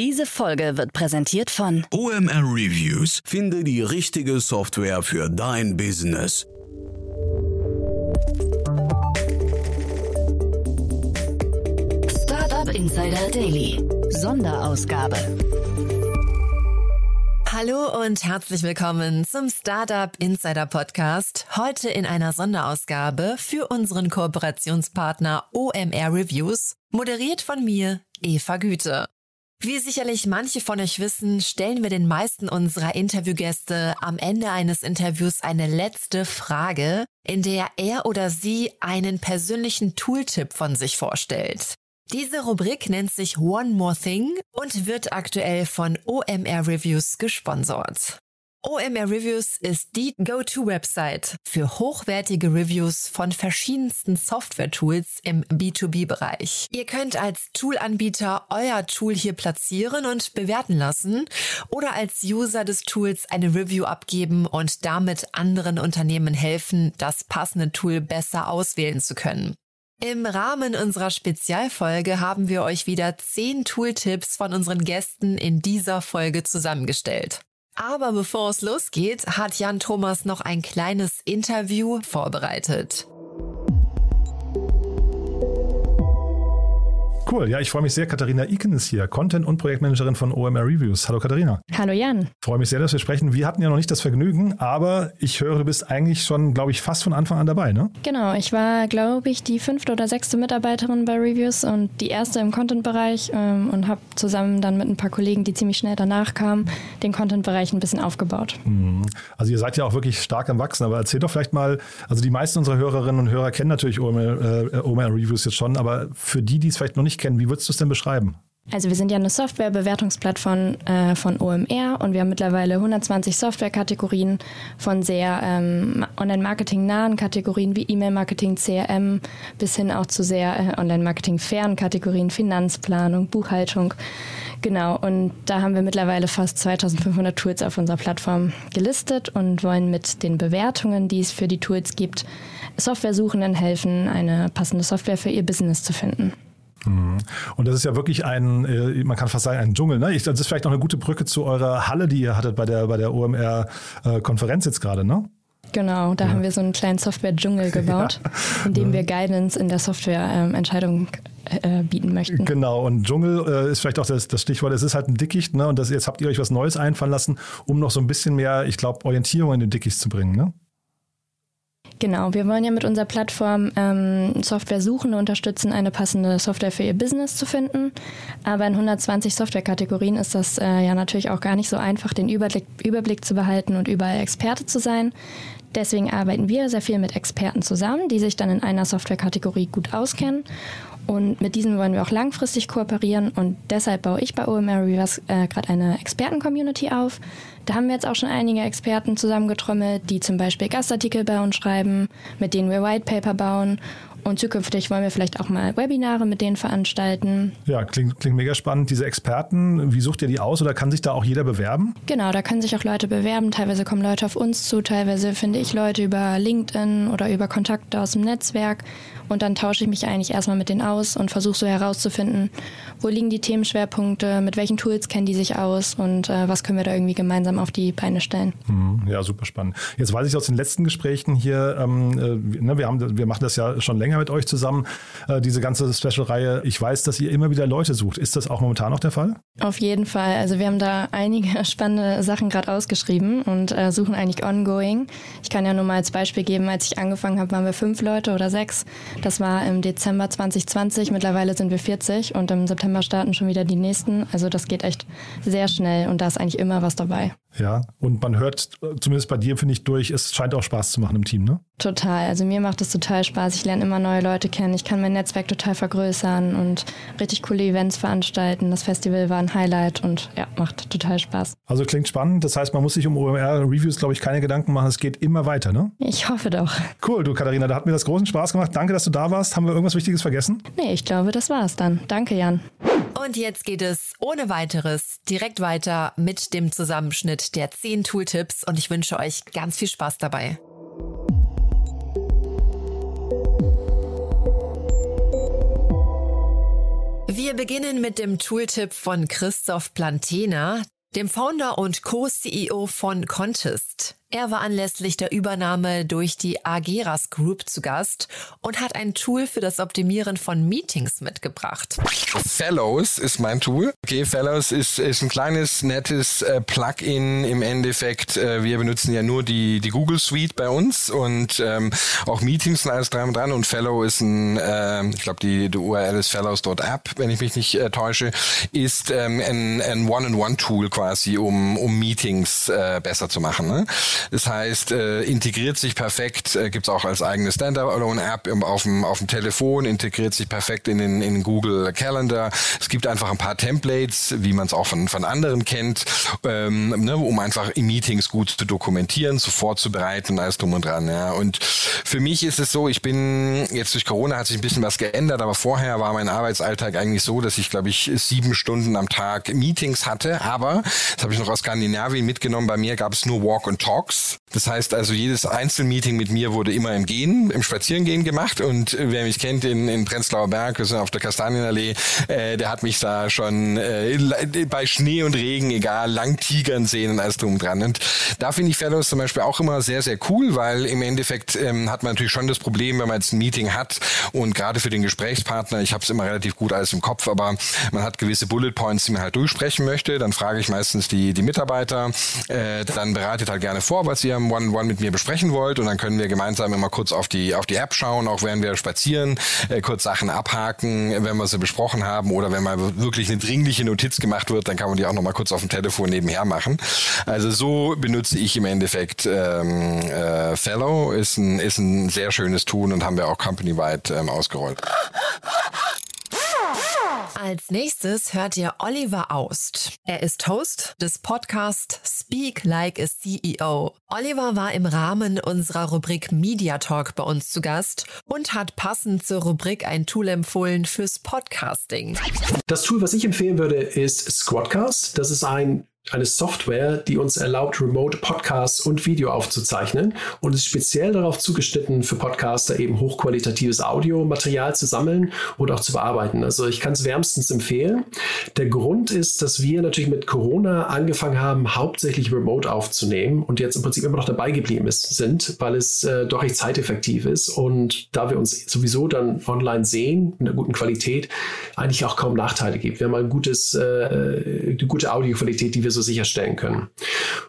Diese Folge wird präsentiert von OMR Reviews. Finde die richtige Software für dein Business. Startup Insider Daily. Sonderausgabe. Hallo und herzlich willkommen zum Startup Insider Podcast. Heute in einer Sonderausgabe für unseren Kooperationspartner OMR Reviews, moderiert von mir, Eva Güte. Wie sicherlich manche von euch wissen, stellen wir den meisten unserer Interviewgäste am Ende eines Interviews eine letzte Frage, in der er oder sie einen persönlichen Tooltip von sich vorstellt. Diese Rubrik nennt sich One More Thing und wird aktuell von OMR Reviews gesponsert. OMR Reviews ist die Go-To-Website für hochwertige Reviews von verschiedensten Software-Tools im B2B-Bereich. Ihr könnt als Toolanbieter euer Tool hier platzieren und bewerten lassen oder als User des Tools eine Review abgeben und damit anderen Unternehmen helfen, das passende Tool besser auswählen zu können. Im Rahmen unserer Spezialfolge haben wir euch wieder zehn Tooltips von unseren Gästen in dieser Folge zusammengestellt. Aber bevor es losgeht, hat Jan Thomas noch ein kleines Interview vorbereitet. Cool, ja, ich freue mich sehr. Katharina Iken ist hier, Content- und Projektmanagerin von OMR Reviews. Hallo Katharina. Hallo Jan. Freue mich sehr, dass wir sprechen. Wir hatten ja noch nicht das Vergnügen, aber ich höre, du bist eigentlich schon, glaube ich, fast von Anfang an dabei, ne? Genau, ich war, glaube ich, die fünfte oder sechste Mitarbeiterin bei Reviews und die erste im Content-Bereich ähm, und habe zusammen dann mit ein paar Kollegen, die ziemlich schnell danach kamen, den Content-Bereich ein bisschen aufgebaut. Mhm. Also ihr seid ja auch wirklich stark am Wachsen, aber erzähl doch vielleicht mal, also die meisten unserer Hörerinnen und Hörer kennen natürlich OMR, äh, OMR Reviews jetzt schon, aber für die, die es vielleicht noch nicht kennen, wie würdest du es denn beschreiben? Also wir sind ja eine Softwarebewertungsplattform äh, von OMR und wir haben mittlerweile 120 Softwarekategorien von sehr ähm, Online-Marketing nahen Kategorien wie E-Mail-Marketing, CRM bis hin auch zu sehr äh, Online-Marketing fernen Kategorien, Finanzplanung, Buchhaltung. Genau, und da haben wir mittlerweile fast 2500 Tools auf unserer Plattform gelistet und wollen mit den Bewertungen, die es für die Tools gibt, Softwaresuchenden helfen, eine passende Software für ihr Business zu finden. Mhm. Und das ist ja wirklich ein, äh, man kann fast sagen, ein Dschungel. Ne? das ist vielleicht noch eine gute Brücke zu eurer Halle, die ihr hattet bei der, bei der OMR-Konferenz jetzt gerade, ne? Genau, da ja. haben wir so einen kleinen Software-Dschungel gebaut, ja. in dem wir Guidance in der Software-Entscheidung äh, bieten möchten. Genau, und Dschungel äh, ist vielleicht auch das, das, Stichwort. Es ist halt ein Dickicht, ne? Und das, jetzt habt ihr euch was Neues einfallen lassen, um noch so ein bisschen mehr, ich glaube, Orientierung in den Dickicht zu bringen, ne? Genau, wir wollen ja mit unserer Plattform ähm, Software-Suchende unterstützen, eine passende Software für ihr Business zu finden. Aber in 120 Software-Kategorien ist das äh, ja natürlich auch gar nicht so einfach, den Überblick, Überblick zu behalten und überall Experte zu sein. Deswegen arbeiten wir sehr viel mit Experten zusammen, die sich dann in einer Software-Kategorie gut auskennen und mit diesen wollen wir auch langfristig kooperieren und deshalb baue ich bei OMR Reverse äh, gerade eine Experten-Community auf. Da haben wir jetzt auch schon einige Experten zusammengetrommelt, die zum Beispiel Gastartikel bei uns schreiben, mit denen wir White Paper bauen und zukünftig wollen wir vielleicht auch mal Webinare mit denen veranstalten. Ja, klingt, klingt mega spannend. Diese Experten, wie sucht ihr die aus oder kann sich da auch jeder bewerben? Genau, da können sich auch Leute bewerben. Teilweise kommen Leute auf uns zu, teilweise finde ich Leute über LinkedIn oder über Kontakte aus dem Netzwerk. Und dann tausche ich mich eigentlich erstmal mit denen aus und versuche so herauszufinden, wo liegen die Themenschwerpunkte, mit welchen Tools kennen die sich aus und äh, was können wir da irgendwie gemeinsam auf die Beine stellen. Mhm, ja, super spannend. Jetzt weiß ich aus den letzten Gesprächen hier, ähm, äh, ne, wir, haben, wir machen das ja schon länger mit euch zusammen, äh, diese ganze Special-Reihe. Ich weiß, dass ihr immer wieder Leute sucht. Ist das auch momentan noch der Fall? Auf jeden Fall. Also wir haben da einige spannende Sachen gerade ausgeschrieben und äh, suchen eigentlich ongoing. Ich kann ja nur mal als Beispiel geben, als ich angefangen habe, waren wir fünf Leute oder sechs. Das war im Dezember 2020. Mittlerweile sind wir 40 und im September starten schon wieder die nächsten. Also das geht echt sehr schnell und da ist eigentlich immer was dabei. Ja, und man hört zumindest bei dir, finde ich, durch, es scheint auch Spaß zu machen im Team, ne? Total. Also mir macht es total Spaß. Ich lerne immer neue Leute kennen. Ich kann mein Netzwerk total vergrößern und richtig coole Events veranstalten. Das Festival war ein Highlight und ja, macht total Spaß. Also klingt spannend. Das heißt, man muss sich um OMR-Reviews, glaube ich, keine Gedanken machen. Es geht immer weiter, ne? Ich hoffe doch. Cool, du Katharina, da hat mir das großen Spaß gemacht. Danke, dass du da warst. Haben wir irgendwas Wichtiges vergessen? Nee, ich glaube, das war's dann. Danke, Jan. Und jetzt geht es ohne weiteres direkt weiter mit dem Zusammenschnitt der 10 Tooltips und ich wünsche euch ganz viel Spaß dabei. Wir beginnen mit dem Tooltip von Christoph Plantena, dem Founder und Co-CEO von Contest. Er war anlässlich der Übernahme durch die Ageras Group zu Gast und hat ein Tool für das Optimieren von Meetings mitgebracht. Fellows ist mein Tool. Okay, Fellows ist, ist ein kleines, nettes äh, Plugin im Endeffekt. Äh, wir benutzen ja nur die, die Google Suite bei uns und ähm, auch Meetings und alles dran und dran. Und Fellow ist ein, äh, ich glaube, die, die URL ist fellows.app, wenn ich mich nicht äh, täusche, ist ähm, ein, ein One-on-One-Tool quasi, um, um Meetings äh, besser zu machen. Ne? Das heißt, äh, integriert sich perfekt, äh, gibt es auch als eigene Standalone-App auf dem, auf dem Telefon, integriert sich perfekt in den in Google Calendar. Es gibt einfach ein paar Templates, wie man es auch von, von anderen kennt, ähm, ne, um einfach in Meetings gut zu dokumentieren, zu vorzubereiten, alles drum und dran. Ja. Und für mich ist es so, ich bin, jetzt durch Corona hat sich ein bisschen was geändert, aber vorher war mein Arbeitsalltag eigentlich so, dass ich, glaube ich, sieben Stunden am Tag Meetings hatte. Aber, das habe ich noch aus Skandinavien mitgenommen, bei mir gab es nur Walk and Talk box Das heißt also, jedes Einzelmeeting mit mir wurde immer im Gehen, im Spazierengehen gemacht. Und wer mich kennt in, in Prenzlauer Berg, wir sind auf der Kastanienallee, äh, der hat mich da schon äh, bei Schnee und Regen, egal, lang tigern sehen und alles drum dran. Und da finde ich Fellows zum Beispiel auch immer sehr, sehr cool, weil im Endeffekt ähm, hat man natürlich schon das Problem, wenn man jetzt ein Meeting hat und gerade für den Gesprächspartner, ich habe es immer relativ gut alles im Kopf, aber man hat gewisse Bullet Points, die man halt durchsprechen möchte. Dann frage ich meistens die, die Mitarbeiter, äh, dann bereitet halt gerne vor, was ihr One-on-One mit mir besprechen wollt und dann können wir gemeinsam immer kurz auf die, auf die App schauen, auch während wir spazieren, äh, kurz Sachen abhaken, wenn wir sie besprochen haben oder wenn mal wirklich eine dringliche Notiz gemacht wird, dann kann man die auch noch mal kurz auf dem Telefon nebenher machen. Also so benutze ich im Endeffekt ähm, äh, Fellow, ist ein, ist ein sehr schönes Tool und haben wir auch company-wide ähm, ausgerollt. Als nächstes hört ihr Oliver Aust. Er ist Host des Podcasts Speak Like a CEO. Oliver war im Rahmen unserer Rubrik Media Talk bei uns zu Gast und hat passend zur Rubrik ein Tool empfohlen fürs Podcasting. Das Tool, was ich empfehlen würde, ist Squadcast. Das ist ein eine Software, die uns erlaubt, Remote Podcasts und Video aufzuzeichnen und ist speziell darauf zugeschnitten, für Podcaster eben hochqualitatives Audiomaterial zu sammeln und auch zu bearbeiten. Also ich kann es wärmstens empfehlen. Der Grund ist, dass wir natürlich mit Corona angefangen haben, hauptsächlich Remote aufzunehmen und jetzt im Prinzip immer noch dabei geblieben ist, sind, weil es äh, doch recht zeiteffektiv ist und da wir uns sowieso dann online sehen, in einer guten Qualität, eigentlich auch kaum Nachteile gibt. Wir haben ein gutes, äh, eine gute Audioqualität, die wir so sicherstellen können.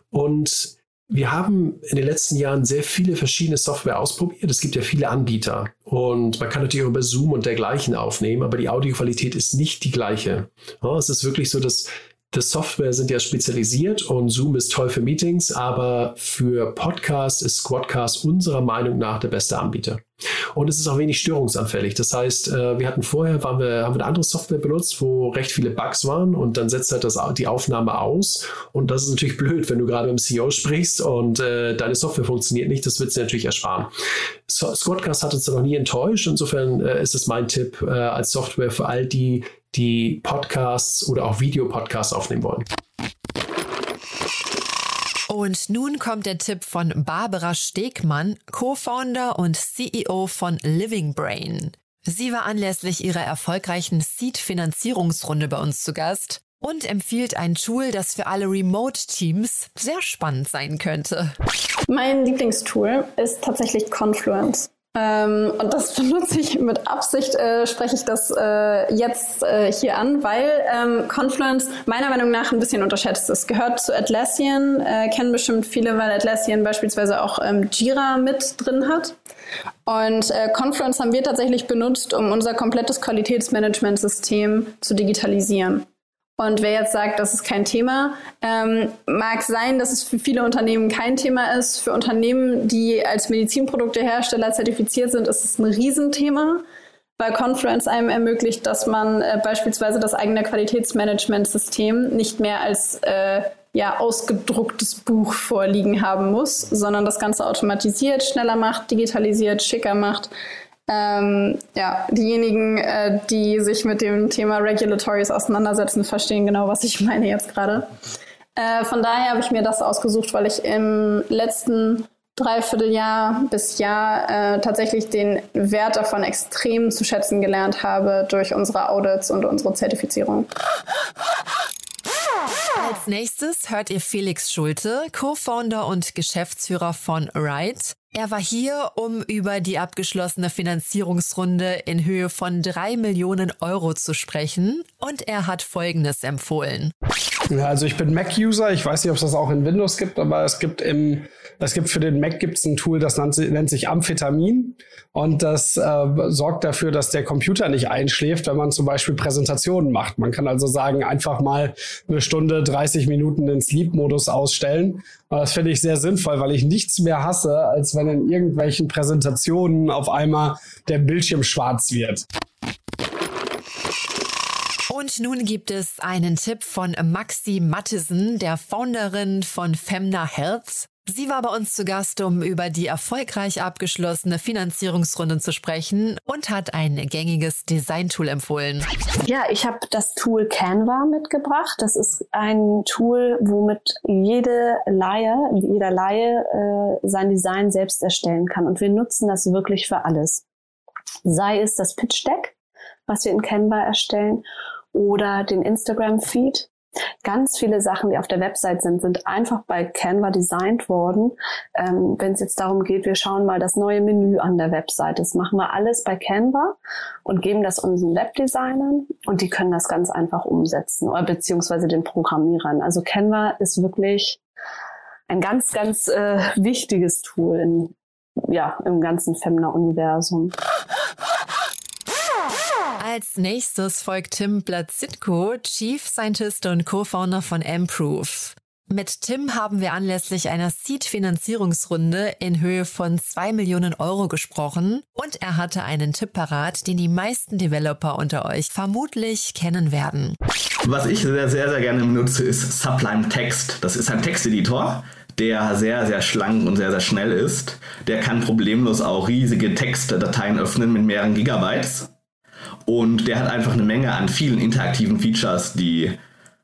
Und wir haben in den letzten Jahren sehr viele verschiedene Software ausprobiert. Es gibt ja viele Anbieter und man kann natürlich auch über Zoom und dergleichen aufnehmen, aber die Audioqualität ist nicht die gleiche. Es ist wirklich so, dass das Software sind ja spezialisiert und Zoom ist toll für Meetings, aber für Podcasts ist Squadcast unserer Meinung nach der beste Anbieter. Und es ist auch wenig störungsanfällig. Das heißt, äh, wir hatten vorher, waren wir, haben wir eine andere Software benutzt, wo recht viele Bugs waren und dann setzt halt das, die Aufnahme aus. Und das ist natürlich blöd, wenn du gerade mit dem CEO sprichst und äh, deine Software funktioniert nicht. Das wird sie natürlich ersparen. Squadcast hat uns da noch nie enttäuscht. Insofern äh, ist es mein Tipp äh, als Software für all die, die Podcasts oder auch Videopodcasts aufnehmen wollen. Und nun kommt der Tipp von Barbara Stegmann, Co-Founder und CEO von Living Brain. Sie war anlässlich ihrer erfolgreichen Seed-Finanzierungsrunde bei uns zu Gast und empfiehlt ein Tool, das für alle Remote-Teams sehr spannend sein könnte. Mein Lieblingstool ist tatsächlich Confluence. Ähm, und das benutze ich mit Absicht, äh, spreche ich das äh, jetzt äh, hier an, weil ähm, Confluence meiner Meinung nach ein bisschen unterschätzt ist. Gehört zu Atlassian, äh, kennen bestimmt viele, weil Atlassian beispielsweise auch ähm, Jira mit drin hat. Und äh, Confluence haben wir tatsächlich benutzt, um unser komplettes Qualitätsmanagementsystem zu digitalisieren. Und wer jetzt sagt, das ist kein Thema, ähm, mag sein, dass es für viele Unternehmen kein Thema ist. Für Unternehmen, die als Medizinproduktehersteller zertifiziert sind, ist es ein Riesenthema, weil Confluence einem ermöglicht, dass man äh, beispielsweise das eigene Qualitätsmanagementsystem nicht mehr als äh, ja, ausgedrucktes Buch vorliegen haben muss, sondern das Ganze automatisiert, schneller macht, digitalisiert, schicker macht ähm, ja, diejenigen, äh, die sich mit dem Thema Regulatories auseinandersetzen, verstehen genau, was ich meine jetzt gerade. Äh, von daher habe ich mir das ausgesucht, weil ich im letzten Dreivierteljahr bis Jahr äh, tatsächlich den Wert davon extrem zu schätzen gelernt habe durch unsere Audits und unsere Zertifizierung. Als nächstes hört ihr Felix Schulte, Co-Founder und Geschäftsführer von Ride. Er war hier, um über die abgeschlossene Finanzierungsrunde in Höhe von drei Millionen Euro zu sprechen und er hat Folgendes empfohlen. Ja, also ich bin Mac-User. Ich weiß nicht, ob es das auch in Windows gibt, aber es gibt im, es gibt für den Mac gibt es ein Tool, das nennt, nennt sich Amphetamin und das äh, sorgt dafür, dass der Computer nicht einschläft, wenn man zum Beispiel Präsentationen macht. Man kann also sagen, einfach mal eine Stunde, 30 Minuten den Sleep-Modus ausstellen. Das finde ich sehr sinnvoll, weil ich nichts mehr hasse, als wenn in irgendwelchen Präsentationen auf einmal der Bildschirm schwarz wird. Und nun gibt es einen Tipp von Maxi Mattesen, der Founderin von Femna Health. Sie war bei uns zu Gast, um über die erfolgreich abgeschlossene Finanzierungsrunde zu sprechen und hat ein gängiges Designtool empfohlen. Ja, ich habe das Tool Canva mitgebracht. Das ist ein Tool, womit jede Laie, jeder Laie äh, sein Design selbst erstellen kann. Und wir nutzen das wirklich für alles. Sei es das Pitch Deck, was wir in Canva erstellen, oder den Instagram-Feed. Ganz viele Sachen, die auf der Website sind, sind einfach bei Canva designt worden. Ähm, Wenn es jetzt darum geht, wir schauen mal das neue Menü an der Website. Das machen wir alles bei Canva und geben das unseren Webdesignern und die können das ganz einfach umsetzen oder beziehungsweise den Programmierern. Also Canva ist wirklich ein ganz, ganz äh, wichtiges Tool in, ja, im ganzen Femna-Universum. Als nächstes folgt Tim Blatzitko, Chief Scientist und Co-Founder von Improve. Mit Tim haben wir anlässlich einer Seed-Finanzierungsrunde in Höhe von 2 Millionen Euro gesprochen und er hatte einen Tipp parat, den die meisten Developer unter euch vermutlich kennen werden. Was ich sehr, sehr, sehr gerne benutze, ist Sublime Text. Das ist ein Texteditor, der sehr, sehr schlank und sehr, sehr schnell ist. Der kann problemlos auch riesige Textdateien öffnen mit mehreren Gigabytes. Und der hat einfach eine Menge an vielen interaktiven Features, die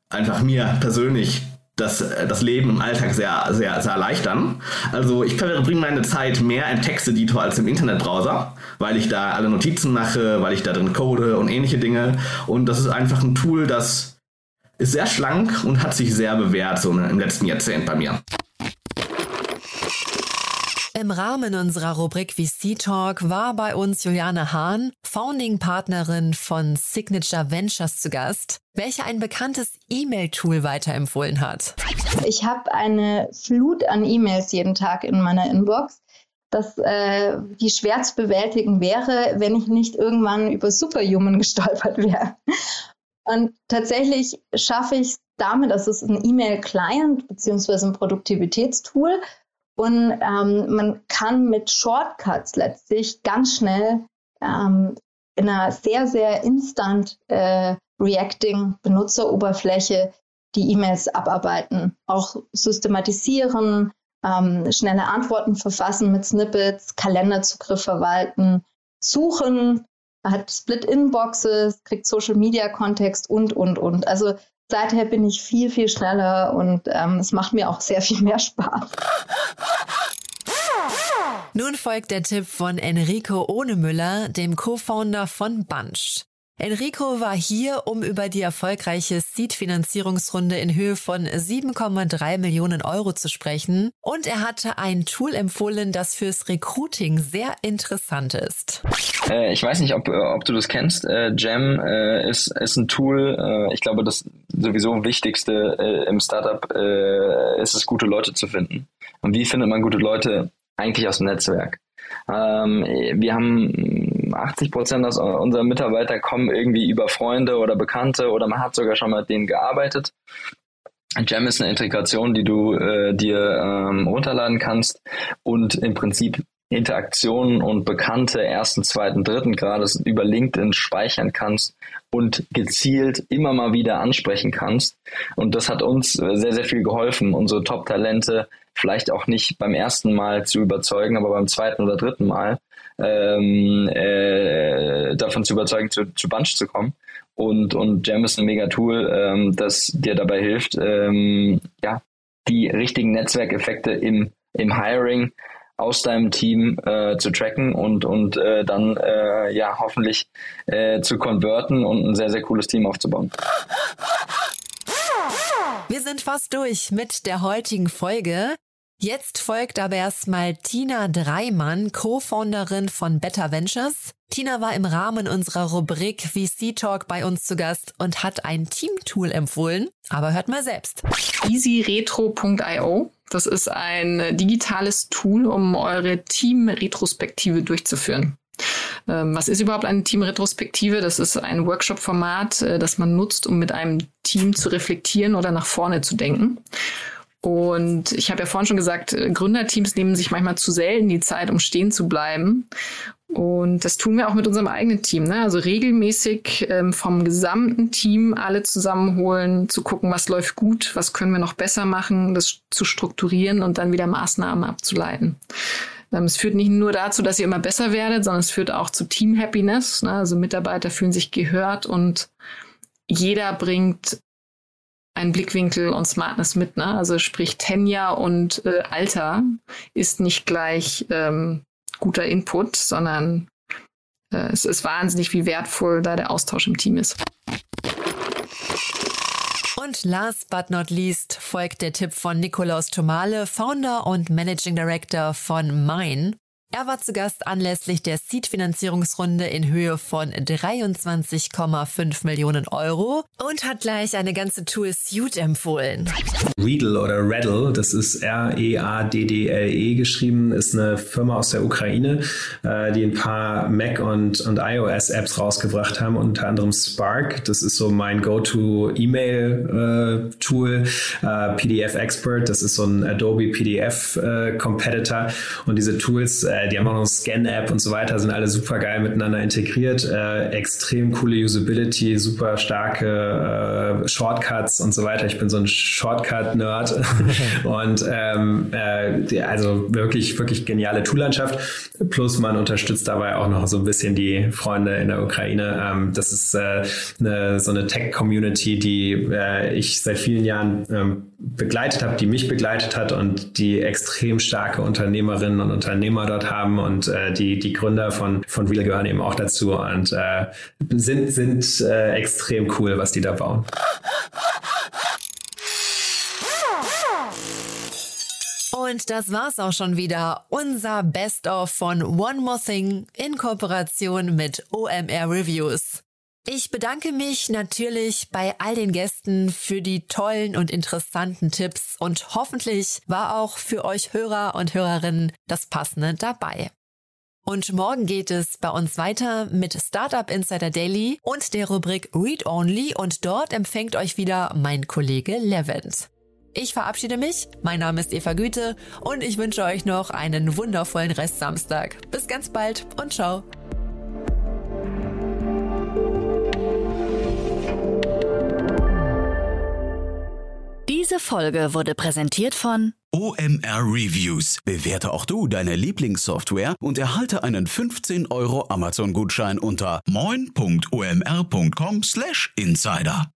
einfach mir persönlich das, das Leben im Alltag sehr, sehr, sehr erleichtern. Also ich verbringe meine Zeit mehr im Texteditor als im Internetbrowser, weil ich da alle Notizen mache, weil ich da drin code und ähnliche Dinge. Und das ist einfach ein Tool, das ist sehr schlank und hat sich sehr bewährt so im letzten Jahrzehnt bei mir. Im Rahmen unserer Rubrik VC Talk war bei uns Juliane Hahn, Founding-Partnerin von Signature Ventures zu Gast, welche ein bekanntes E-Mail-Tool weiterempfohlen hat. Ich habe eine Flut an E-Mails jeden Tag in meiner Inbox, das, äh, die schwer zu bewältigen wäre, wenn ich nicht irgendwann über Superhuman gestolpert wäre. Und tatsächlich schaffe ich es damit, das ist ein E-Mail-Client beziehungsweise ein Produktivitätstool, und ähm, man kann mit Shortcuts letztlich ganz schnell ähm, in einer sehr, sehr instant äh, reacting Benutzeroberfläche die E-Mails abarbeiten, auch systematisieren, ähm, schnelle Antworten verfassen mit Snippets, Kalenderzugriff verwalten, suchen, hat Split-Inboxes, kriegt Social-Media-Kontext und, und, und. Also seither bin ich viel, viel schneller und ähm, es macht mir auch sehr viel mehr Spaß. Nun folgt der Tipp von Enrico Ohnemüller, dem Co-Founder von Bunch. Enrico war hier, um über die erfolgreiche Seed-Finanzierungsrunde in Höhe von 7,3 Millionen Euro zu sprechen und er hatte ein Tool empfohlen, das fürs Recruiting sehr interessant ist. Äh, ich weiß nicht, ob, ob du das kennst. Äh, Jam äh, ist, ist ein Tool, äh, ich glaube, das sowieso Wichtigste äh, im Startup ist es, gute Leute zu finden. Und wie findet man gute Leute? Eigentlich aus dem Netzwerk. Ähm, wir haben 80 Prozent unserer Mitarbeiter kommen irgendwie über Freunde oder Bekannte oder man hat sogar schon mal mit denen gearbeitet. Jam ist eine Integration, die du äh, dir ähm, runterladen kannst und im Prinzip Interaktionen und bekannte ersten, zweiten, dritten Grades über LinkedIn speichern kannst und gezielt immer mal wieder ansprechen kannst. Und das hat uns sehr, sehr viel geholfen, unsere Top-Talente vielleicht auch nicht beim ersten Mal zu überzeugen, aber beim zweiten oder dritten Mal ähm, äh, davon zu überzeugen, zu, zu Bunch zu kommen. Und, und Jam ist ein mega Tool, ähm, das dir dabei hilft, ähm, ja, die richtigen Netzwerkeffekte im, im Hiring aus deinem Team äh, zu tracken und, und äh, dann äh, ja hoffentlich äh, zu konverten und ein sehr, sehr cooles Team aufzubauen. Wir sind fast durch mit der heutigen Folge. Jetzt folgt aber erstmal Tina Dreimann, Co-Founderin von Better Ventures. Tina war im Rahmen unserer Rubrik VC Talk bei uns zu Gast und hat ein Team-Tool empfohlen. Aber hört mal selbst. EasyRetro.io. Das ist ein digitales Tool, um eure Team-Retrospektive durchzuführen. Ähm, was ist überhaupt eine Team-Retrospektive? Das ist ein Workshop-Format, äh, das man nutzt, um mit einem Team zu reflektieren oder nach vorne zu denken. Und ich habe ja vorhin schon gesagt, äh, Gründerteams nehmen sich manchmal zu selten die Zeit, um stehen zu bleiben. Und das tun wir auch mit unserem eigenen Team. Ne? Also regelmäßig ähm, vom gesamten Team alle zusammenholen, zu gucken, was läuft gut, was können wir noch besser machen, das zu strukturieren und dann wieder Maßnahmen abzuleiten. Ähm, es führt nicht nur dazu, dass ihr immer besser werdet, sondern es führt auch zu Team Happiness. Ne? Also Mitarbeiter fühlen sich gehört und jeder bringt einen Blickwinkel und Smartness mit. Ne? Also sprich Tenja und äh, Alter ist nicht gleich ähm, guter Input, sondern äh, es ist wahnsinnig, wie wertvoll da der Austausch im Team ist. Und last but not least folgt der Tipp von Nikolaus Tomale, Founder und Managing Director von Mine. Er war zu Gast anlässlich der Seed-Finanzierungsrunde in Höhe von 23,5 Millionen Euro und hat gleich eine ganze Tool Suite empfohlen. Readle oder Reddle, das ist R-E-A-D-D-L-E -E geschrieben, ist eine Firma aus der Ukraine, äh, die ein paar Mac und, und iOS-Apps rausgebracht haben, unter anderem Spark, das ist so mein Go-To-E-Mail-Tool, äh, PDF Expert, das ist so ein Adobe PDF-Competitor äh, und diese Tools äh, die haben auch noch eine Scan-App und so weiter, sind alle super geil miteinander integriert. Äh, extrem coole Usability, super starke äh, Shortcuts und so weiter. Ich bin so ein Shortcut-Nerd und ähm, äh, die, also wirklich, wirklich geniale Toollandschaft. Plus man unterstützt dabei auch noch so ein bisschen die Freunde in der Ukraine. Ähm, das ist äh, eine, so eine Tech-Community, die äh, ich seit vielen Jahren ähm, begleitet habe, die mich begleitet hat und die extrem starke Unternehmerinnen und Unternehmer dort haben und äh, die, die Gründer von, von Real gehören eben auch dazu und äh, sind, sind äh, extrem cool, was die da bauen. Und das war's auch schon wieder. Unser Best-of von One More Thing in Kooperation mit OMR Reviews. Ich bedanke mich natürlich bei all den Gästen für die tollen und interessanten Tipps und hoffentlich war auch für euch Hörer und Hörerinnen das Passende dabei. Und morgen geht es bei uns weiter mit Startup Insider Daily und der Rubrik Read Only und dort empfängt euch wieder mein Kollege Levent. Ich verabschiede mich, mein Name ist Eva Güte und ich wünsche euch noch einen wundervollen Rest Samstag. Bis ganz bald und ciao. Diese Folge wurde präsentiert von OMR Reviews. Bewerte auch du deine Lieblingssoftware und erhalte einen 15 Euro Amazon-Gutschein unter moin.omr.com/insider.